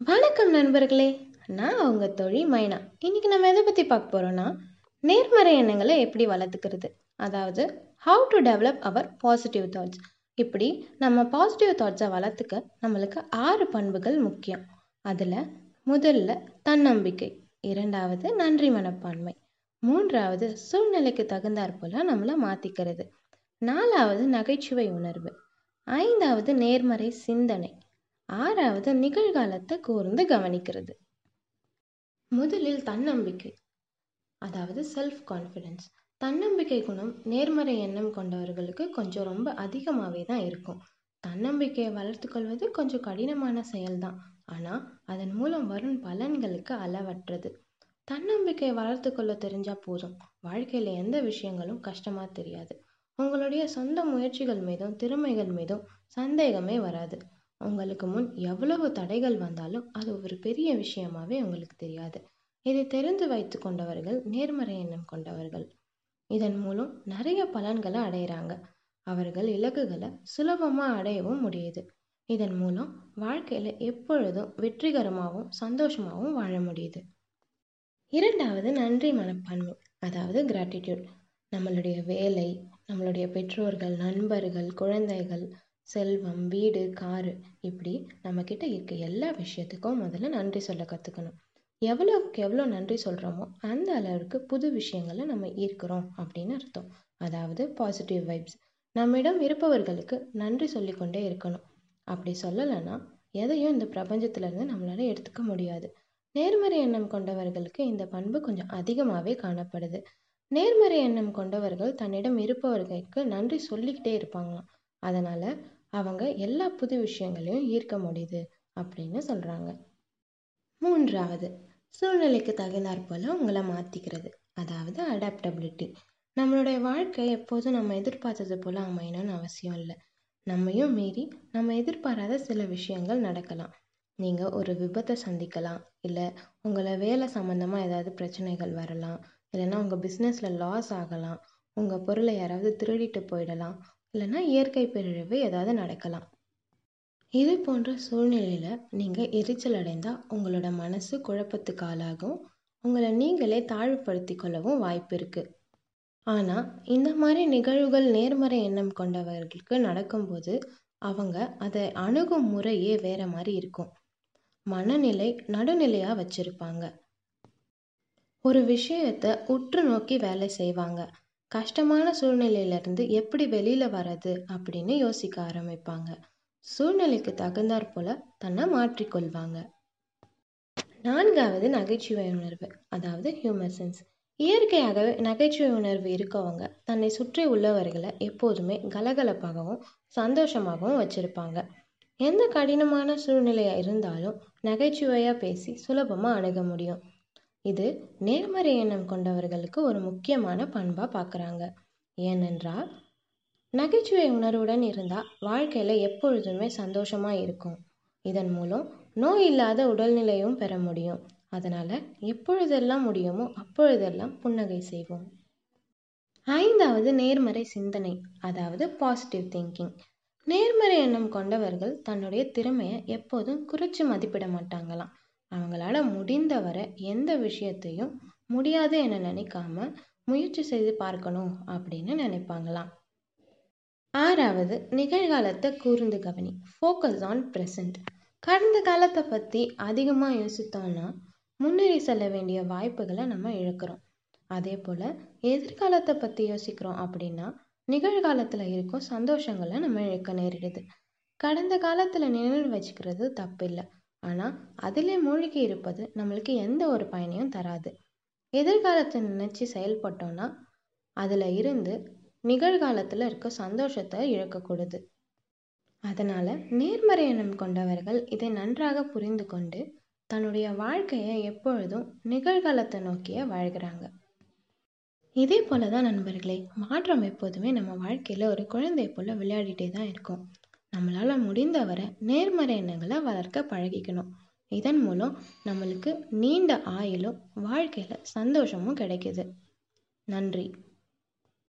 வணக்கம் நண்பர்களே. நான் உங்கள் தொழில் மைனா. இன்னைக்கு நம்ம எதை பற்றி பார்க்க போகிறோன்னா நேர்மறை எண்ணங்களை எப்படி வளர்த்துக்கிறது? அதாவது how to develop our positive thoughts இப்படி நம்ம பாசிட்டிவ் தாட்ஸை வளர்த்துக்க நம்மளுக்கு ஆறு பண்புகள் முக்கியம். அதில் முதல்ல தன்னம்பிக்கை இரண்டாவது நன்றி மனப்பான்மை மூன்றாவது சூழ்நிலைக்கு தகுந்தாற் போல் நம்மளை மாற்றிக்கிறது நாலாவது நகைச்சுவை உணர்வு ஐந்தாவது நேர்மறை சிந்தனை ஆறாவது நிகழ்காலத்தை கூர்ந்து கவனிக்கிறது. முதலில் தன்னம்பிக்கை அதாவது செல்ஃப் கான்ஃபிடென்ஸ் தன்னம்பிக்கை குணம் நேர்மறை எண்ணம் கொண்டவர்களுக்கு கொஞ்சம் ரொம்ப அதிகமாகவே தான் இருக்கும். தன்னம்பிக்கையை வளர்த்துக்கொள்வது கொஞ்சம் கடினமான செயல்தான். ஆனால் அதன் மூலம் வரும் பலன்களுக்கு அளவற்றது. தன்னம்பிக்கையை வளர்த்துக்கொள்ள தெரிஞ்சால் போதும். வாழ்க்கையில் எந்த விஷயங்களும் கஷ்டமாக தெரியாது. உங்களுடைய சொந்த முயற்சிகள் மீதும் திறமைகள் மீதும் சந்தேகமே வராது. உங்களுக்கு முன் எவ்வளவு தடைகள் வந்தாலும் அது ஒரு பெரிய விஷயமாவே உங்களுக்கு தெரியாது. இதை தெரிந்து வைத்து கொண்டவர்கள் நேர்மறை எண்ணம் கொண்டவர்கள். இதன் மூலம் நிறைய பலன்களை அடையிறாங்க அவர்கள் இலக்குகளை சுலபமாக அடையவும் முடியுது. இதன் மூலம் வாழ்க்கையில் எப்பொழுதும் வெற்றிகரமாகவும் சந்தோஷமாகவும் வாழ முடியுது. இரண்டாவது நன்றி மனப்பான்மை அதாவது கிராட்டிடியூட் நம்மளுடைய வேலை நம்மளுடைய பெற்றோர்கள் நண்பர்கள் குழந்தைகள் செல்வம் வீடு காரு இப்படி நம்மக்கிட்ட இருக்க எல்லா விஷயத்துக்கும் முதல்ல நன்றி சொல்ல கற்றுக்கணும் எவ்வளோக்கு எவ்வளோ நன்றி சொல்கிறோமோ அந்த அளவுக்கு புது விஷயங்களை நம்ம ஈர்க்கிறோம் அப்படின்னு அர்த்தம். அதாவது பாசிட்டிவ் வைப்ஸ் நம்மிடம் இருப்பவர்களுக்கு நன்றி சொல்லிக்கொண்டே இருக்கணும். அப்படி சொல்லலைன்னா எதையும் இந்த பிரபஞ்சத்திலேருந்து நம்மளால் எடுத்துக்க முடியாது. நேர்மறை எண்ணம் கொண்டவர்களுக்கு இந்த பண்பு கொஞ்சம் அதிகமாகவே காணப்படுது. நேர்மறை எண்ணம் கொண்டவர்கள் தன்னிடம் இருப்பவர்களுக்கு நன்றி சொல்லிக்கிட்டே இருப்பாங்களாம். அதனால் அவங்க எல்லா புது விஷயங்களையும் ஈர்க்க முடியுது அப்படின்னு சொல்கிறாங்க மூன்றாவது சூழ்நிலைக்கு தகுந்தாற் போல் உங்களை மாற்றிக்கிறது அதாவது அடாப்டபிலிட்டி நம்மளுடைய வாழ்க்கை எப்போதும் நம்ம எதிர்பார்த்தது போல் அமையணும்னு அவசியம் இல்லை. நம்மையும் மீறி நம்ம எதிர்பாராத சில விஷயங்கள் நடக்கலாம். நீங்கள் ஒரு விபத்தை சந்திக்கலாம். இல்லை உங்களை வேலை சம்மந்தமாக ஏதாவது பிரச்சனைகள் வரலாம். இல்லைன்னா உங்கள் பிஸ்னஸில் லாஸ் ஆகலாம். உங்கள் பொருளை யாராவது திருடிட்டு போயிடலாம். இல்லைன்னா இயற்கை பேரழிவு ஏதாவது நடக்கலாம். இது போன்ற சூழ்நிலையில் நீங்கள் எரிச்சல் அடைந்தால் உங்களோட மனசு குழப்பத்துக்கு ஆளாகும். உங்களை நீங்களே தாழ்வுபடுத்தி கொள்ளவும் வாய்ப்பு இருக்குது ஆனால் இந்த மாதிரி நிகழ்வுகள் நேர்மறை எண்ணம் கொண்டவர்களுக்கு நடக்கும்போது அவங்க அதை அணுகும் முறையே வேற மாதிரி இருக்கும். மனநிலை நடுநிலையாக வச்சுருப்பாங்க. ஒரு விஷயத்தை உற்று நோக்கி வேலை செய்வாங்க. கஷ்டமான சூழ்நிலையிலேருந்து எப்படி வெளியில் வர்றது அப்படின்னு யோசிக்க ஆரம்பிப்பாங்க. சூழ்நிலைக்கு தகுந்தாற் போல தன்னை மாற்றிக்கொள்வாங்க நான்காவது நகைச்சுவை உணர்வு அதாவது ஹியூமர் சென்ஸ் இயற்கையாகவே நகைச்சுவை உணர்வு இருக்கவங்க தன்னை சுற்றி உள்ளவர்களை எப்போதுமே கலகலப்பாகவும் சந்தோஷமாகவும் வச்சிருப்பாங்க. எந்த கடினமான சூழ்நிலையாக இருந்தாலும் நகைச்சுவையாக பேசி சுலபமாக அணுக முடியும். இது நேர்மறை எண்ணம் கொண்டவர்களுக்கு ஒரு முக்கியமான பண்பாக பார்க்குறாங்க ஏனென்றால் நகைச்சுவை உணர்வுடன் இருந்தால் வாழ்க்கையில் எப்பொழுதுமே சந்தோஷமாக இருக்கும். இதன் மூலம் நோய் இல்லாத உடல்நிலையும் பெற முடியும். அதனால் எப்பொழுதெல்லாம் முடியுமோ அப்பொழுதெல்லாம் புன்னகை செய்வோம். ஐந்தாவது நேர்மறை சிந்தனை அதாவது பாசிட்டிவ் திங்கிங் நேர்மறை எண்ணம் கொண்டவர்கள் தன்னுடைய திறமையை எப்போதும் குறைச்சி மதிப்பிட மாட்டாங்களாம். அவங்களால முடிந்தவரை எந்த விஷயத்தையும் முடியாது என நினைக்காம முயற்சி செய்து பார்க்கணும் அப்படின்னு நினைப்பாங்களாம். ஆறாவது நிகழ்காலத்தை கூர்ந்து கவனி. ஃபோக்கஸ் ஆன் ப்ரெசண்ட் கடந்த காலத்தை பற்றி அதிகமாக யோசித்தோம்னா முன்னேறி செல்ல வேண்டிய வாய்ப்புகளை நம்ம இழக்கிறோம். அதே போல் எதிர்காலத்தை பற்றி யோசிக்கிறோம் அப்படின்னா நிகழ்காலத்தில் இருக்கும் சந்தோஷங்களை நம்ம இழக்க நேரிடுது. கடந்த காலத்தில் நினைவு வச்சுக்கிறது தப்பில்லை. ஆனால் அதிலே மூழ்கி இருப்பது நம்மளுக்கு எந்த ஒரு பயனையும் தராது. எதிர்காலத்தை நினச்சி செயல்பட்டோம்னா அதில் இருந்து நிகழ்காலத்தில் இருக்க சந்தோஷத்தை இழக்கக்கூடாது. அதனால் நேர்மறை எண்ணம் கொண்டவர்கள் இதை நன்றாக புரிந்து கொண்டு தன்னுடைய வாழ்க்கையை எப்பொழுதும் நிகழ்காலத்தை நோக்கிய வாழ்கிறாங்க. இதே போல தான் நண்பர்களே மாற்றம் எப்போதுமே நம்ம வாழ்க்கையில் ஒரு குழந்தை போல் விளையாடிட்டே தான் இருக்கும். நம்மளால் முடிந்தவரை நேர்மறை எண்ணங்களை வளர்க்க பழகிக்கணும். இதன் மூலம் நம்மளுக்கு நீண்ட ஆயுளும் வாழ்க்கையில் சந்தோஷமும் கிடைக்குது. நன்றி.